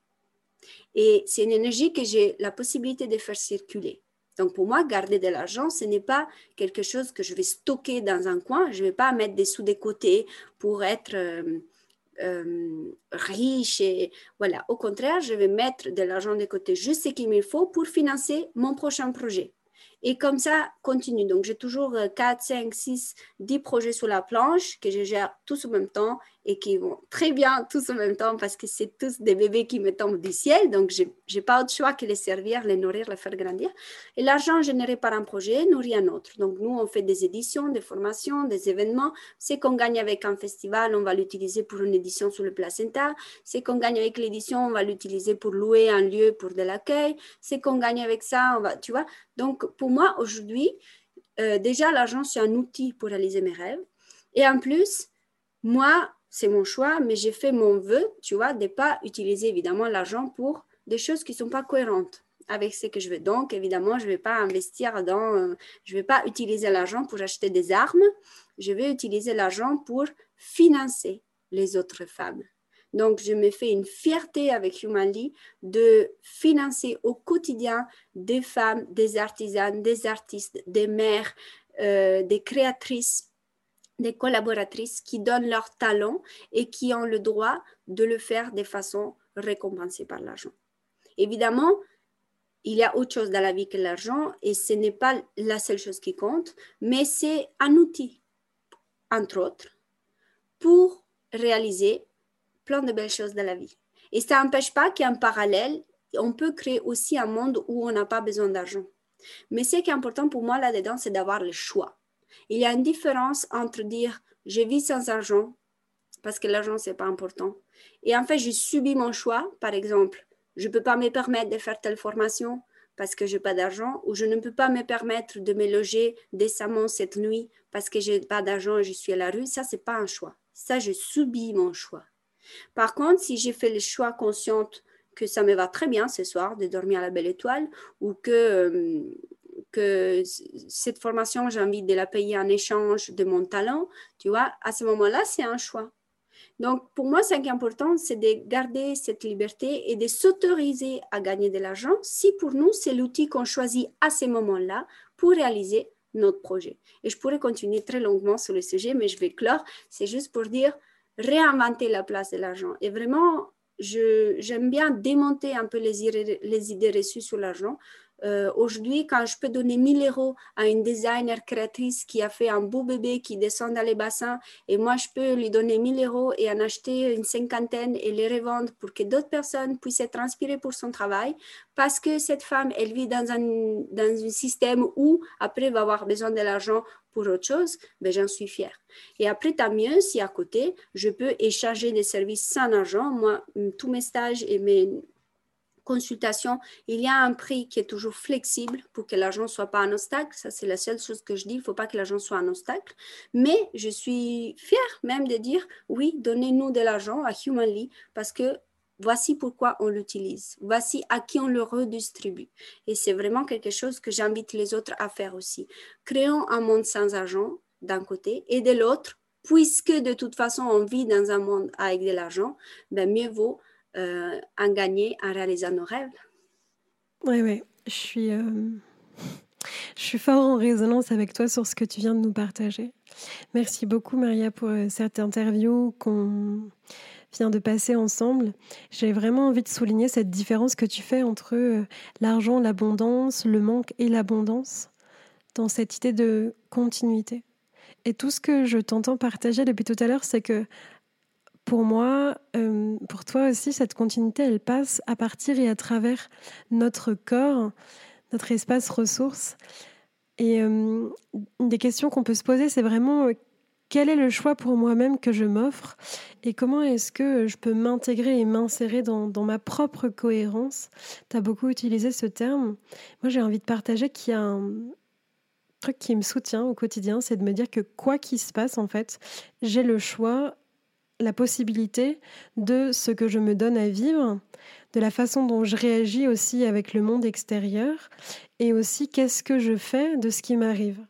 Et c'est une énergie que j'ai la possibilité de faire circuler. Donc pour moi, garder de l'argent, ce n'est pas quelque chose que je vais stocker dans un coin. Je ne vais pas mettre des sous des côtés pour être euh, euh, riche. Et, voilà. Au contraire, je vais mettre de l'argent de côté juste ce qu'il me faut pour financer mon prochain projet. Et comme ça, continue. Donc, j'ai toujours 4, 5, 6, 10 projets sur la planche que je gère tous en même temps et qui vont très bien tous en même temps parce que c'est tous des bébés qui me tombent du ciel. Donc, je n'ai pas autre choix que les servir, les nourrir, les faire grandir. Et l'argent généré par un projet nourrit un autre. Donc, nous, on fait des éditions, des formations, des événements. Ce qu'on gagne avec un festival, on va l'utiliser pour une édition sur le placenta. Ce qu'on gagne avec l'édition, on va l'utiliser pour louer un lieu pour de l'accueil. Ce qu'on gagne avec ça, on va, tu vois. Donc, pour moi, aujourd'hui, euh, déjà, l'argent, c'est un outil pour réaliser mes rêves. Et en plus, moi, c'est mon choix, mais j'ai fait mon vœu, tu vois, de ne pas utiliser évidemment l'argent pour des choses qui ne sont pas cohérentes avec ce que je veux. Donc, évidemment, je ne vais pas investir dans, euh, je ne vais pas utiliser l'argent pour acheter des armes, je vais utiliser l'argent pour financer les autres femmes. Donc, je me fais une fierté avec Humanly de financer au quotidien des femmes, des artisanes, des artistes, des mères, euh, des créatrices des collaboratrices qui donnent leur talent et qui ont le droit de le faire de façon récompensée par l'argent. Évidemment, il y a autre chose dans la vie que l'argent et ce n'est pas la seule chose qui compte, mais c'est un outil, entre autres, pour réaliser de belles choses dans la vie. Et ça n'empêche pas qu'en parallèle, on peut créer aussi un monde où on n'a pas besoin d'argent. Mais ce qui est important pour moi là-dedans, c'est d'avoir le choix. Il y a une différence entre dire je vis sans argent parce que l'argent c'est pas important et en fait j'ai subi mon choix par exemple je ne peux pas me permettre de faire telle formation parce que je n'ai pas d'argent ou je ne peux pas me permettre de me loger décemment cette nuit parce que je n'ai pas d'argent et je suis à la rue ça c'est pas un choix ça je subis mon choix par contre si j'ai fait le choix consciente que ça me va très bien ce soir de dormir à la belle étoile ou que euh, que cette formation, j'ai envie de la payer en échange de mon talent, tu vois, à ce moment-là, c'est un choix. Donc, pour moi, ce qui est important, c'est de garder cette liberté et de s'autoriser à gagner de l'argent si pour nous, c'est l'outil qu'on choisit à ce moment-là pour réaliser notre projet. Et je pourrais continuer très longuement sur le sujet, mais je vais clore. C'est juste pour dire réinventer la place de l'argent. Et vraiment, j'aime bien démonter un peu les, les idées reçues sur l'argent euh, aujourd'hui, quand je peux donner 1000 euros à une designer créatrice qui a fait un beau bébé qui descend dans les bassins, et moi, je peux lui donner 1000 euros et en acheter une cinquantaine et les revendre pour que d'autres personnes puissent être inspirées pour son travail, parce que cette femme, elle vit dans un, dans un système où, après, elle va avoir besoin de l'argent pour autre chose, ben, j'en suis fière. Et après, tant mieux si à côté, je peux échanger des services sans argent. Moi, tous mes stages et mes consultation, il y a un prix qui est toujours flexible pour que l'argent ne soit pas un obstacle. Ça, c'est la seule chose que je dis. Il ne faut pas que l'argent soit un obstacle. Mais je suis fière même de dire, oui, donnez-nous de l'argent à Humanly parce que voici pourquoi on l'utilise, voici à qui on le redistribue. Et c'est vraiment quelque chose que j'invite les autres à faire aussi. Créons un monde sans argent d'un côté et de l'autre, puisque de toute façon on vit dans un monde avec de l'argent, ben mieux vaut euh, en gagner en réalisant nos rêves. Oui, oui, je suis, euh, je suis fort en résonance avec toi sur ce que tu viens de nous partager. Merci beaucoup Maria pour euh, cette interview qu'on vient de passer ensemble. J'ai vraiment envie de souligner cette différence que tu fais entre l'argent, l'abondance, le manque et l'abondance dans cette idée de continuité. Et tout ce que je t'entends partager depuis tout à l'heure, c'est que pour moi, euh, pour toi aussi, cette continuité, elle passe à partir et à travers notre corps, notre espace ressource. Et euh, une des questions qu'on peut se poser, c'est vraiment euh, quel est le choix pour moi-même que je m'offre et comment est-ce que je peux m'intégrer et m'insérer dans, ma propre cohérence? Tu as beaucoup utilisé ce terme. Moi, j'ai envie de partager qu'il y a un, truc qui me soutient au quotidien, c'est de me dire que quoi qu'il se passe, en fait, j'ai le choix, la possibilité de ce que je me donne à vivre, de la façon dont je réagis aussi avec le monde extérieur, et aussi qu'est-ce que je fais de ce qui m'arrive.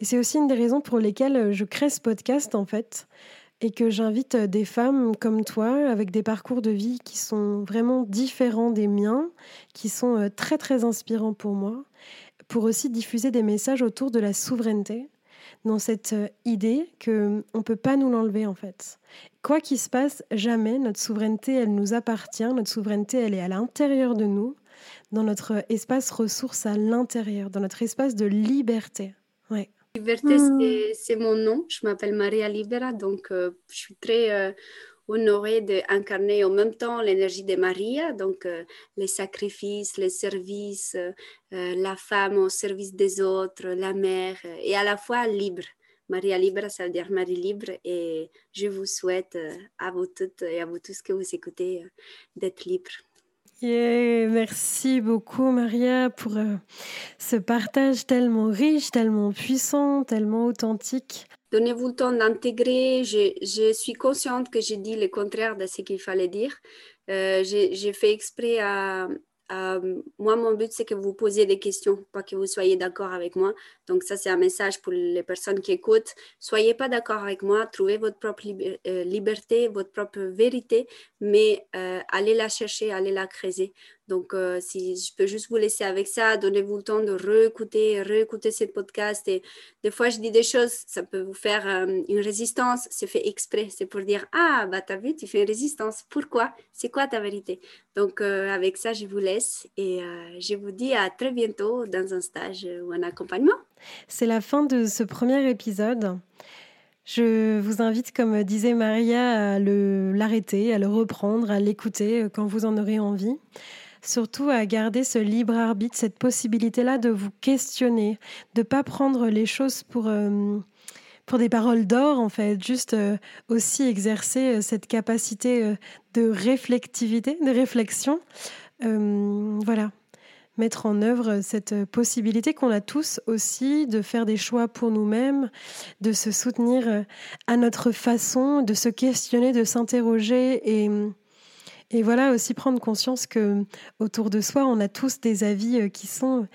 Et c'est aussi une des raisons pour lesquelles je crée ce podcast, en fait, et que j'invite des femmes comme toi, avec des parcours de vie qui sont vraiment différents des miens, qui sont euh, très très inspirants pour moi, pour aussi diffuser des messages autour de la souveraineté, dans cette euh, idée qu'on ne peut pas nous l'enlever en fait. Quoi qu'il se passe, jamais notre souveraineté, elle nous appartient, notre souveraineté, elle est à l'intérieur de nous, dans notre espace ressource à l'intérieur, dans notre espace de liberté. Liberté, hmm. c'est mon nom. Je m'appelle Maria Libera, donc euh, je suis très euh, honorée d'incarner en même temps l'énergie de Maria, donc euh, les sacrifices, les services, euh, la femme au service des autres, la mère, et à la fois libre. Maria Libre, ça veut dire Marie libre, et je vous souhaite à vous toutes et à vous tous que vous écoutez d'être libre. Merci beaucoup Maria pour ce partage tellement riche, tellement puissant, tellement authentique. Donnez-vous le temps d'intégrer. Je, suis consciente que j'ai dit le contraire de ce qu'il fallait dire. Euh, j'ai fait exprès à, moi, mon but, c'est que vous posiez des questions, pas que vous soyez d'accord avec moi. Donc, ça, c'est un message pour les personnes qui écoutent. Soyez pas d'accord avec moi, trouvez votre propre euh, liberté, votre propre vérité, mais euh, allez la chercher, allez la creuser. Donc, euh, si je peux juste vous laisser avec ça, donnez-vous le temps de réécouter, réécouter ce podcast. Et des fois, je dis des choses, ça peut vous faire euh, une résistance. C'est fait exprès. C'est pour dire Ah, bah, t'as vu, tu fais une résistance. Pourquoi? C'est quoi ta vérité Donc, euh, avec ça, je vous laisse et je vous dis à très bientôt dans un stage ou un accompagnement. C'est la fin de ce premier épisode. Je vous invite, comme disait Maria, à l'arrêter, à le reprendre, à l'écouter quand vous en aurez envie. Surtout à garder ce libre arbitre, cette possibilité-là de vous questionner, de pas prendre les choses pour, euh, pour des paroles d'or, en fait, juste euh, aussi exercer euh, cette capacité de réflectivité, de réflexion. voilà, mettre en œuvre cette possibilité qu'on a tous aussi de faire des choix pour nous-mêmes, de se soutenir à notre façon, de se questionner, de s'interroger et et voilà aussi prendre conscience que autour de soi, on a tous des avis qui sont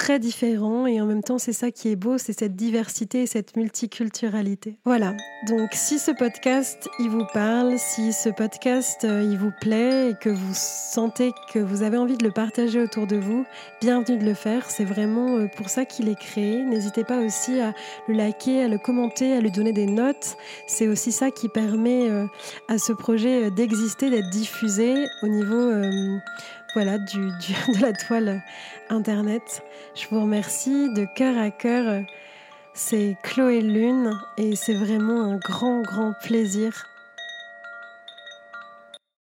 très différents et en même temps c'est ça qui est beau, c'est cette diversité et cette multiculturalité. Voilà, donc si ce podcast il vous parle, si ce podcast euh, il vous plaît et que vous sentez que vous avez envie de le partager autour de vous, bienvenue de le faire, c'est vraiment euh, pour ça qu'il est créé. N'hésitez pas aussi à le liker, à le commenter, à lui donner des notes, c'est aussi ça qui permet euh, à ce projet d'exister, d'être diffusé au niveau voilà, du, [laughs] de la toile internet. Je vous remercie de cœur à cœur. C'est Chloé Lune et c'est vraiment un grand, grand plaisir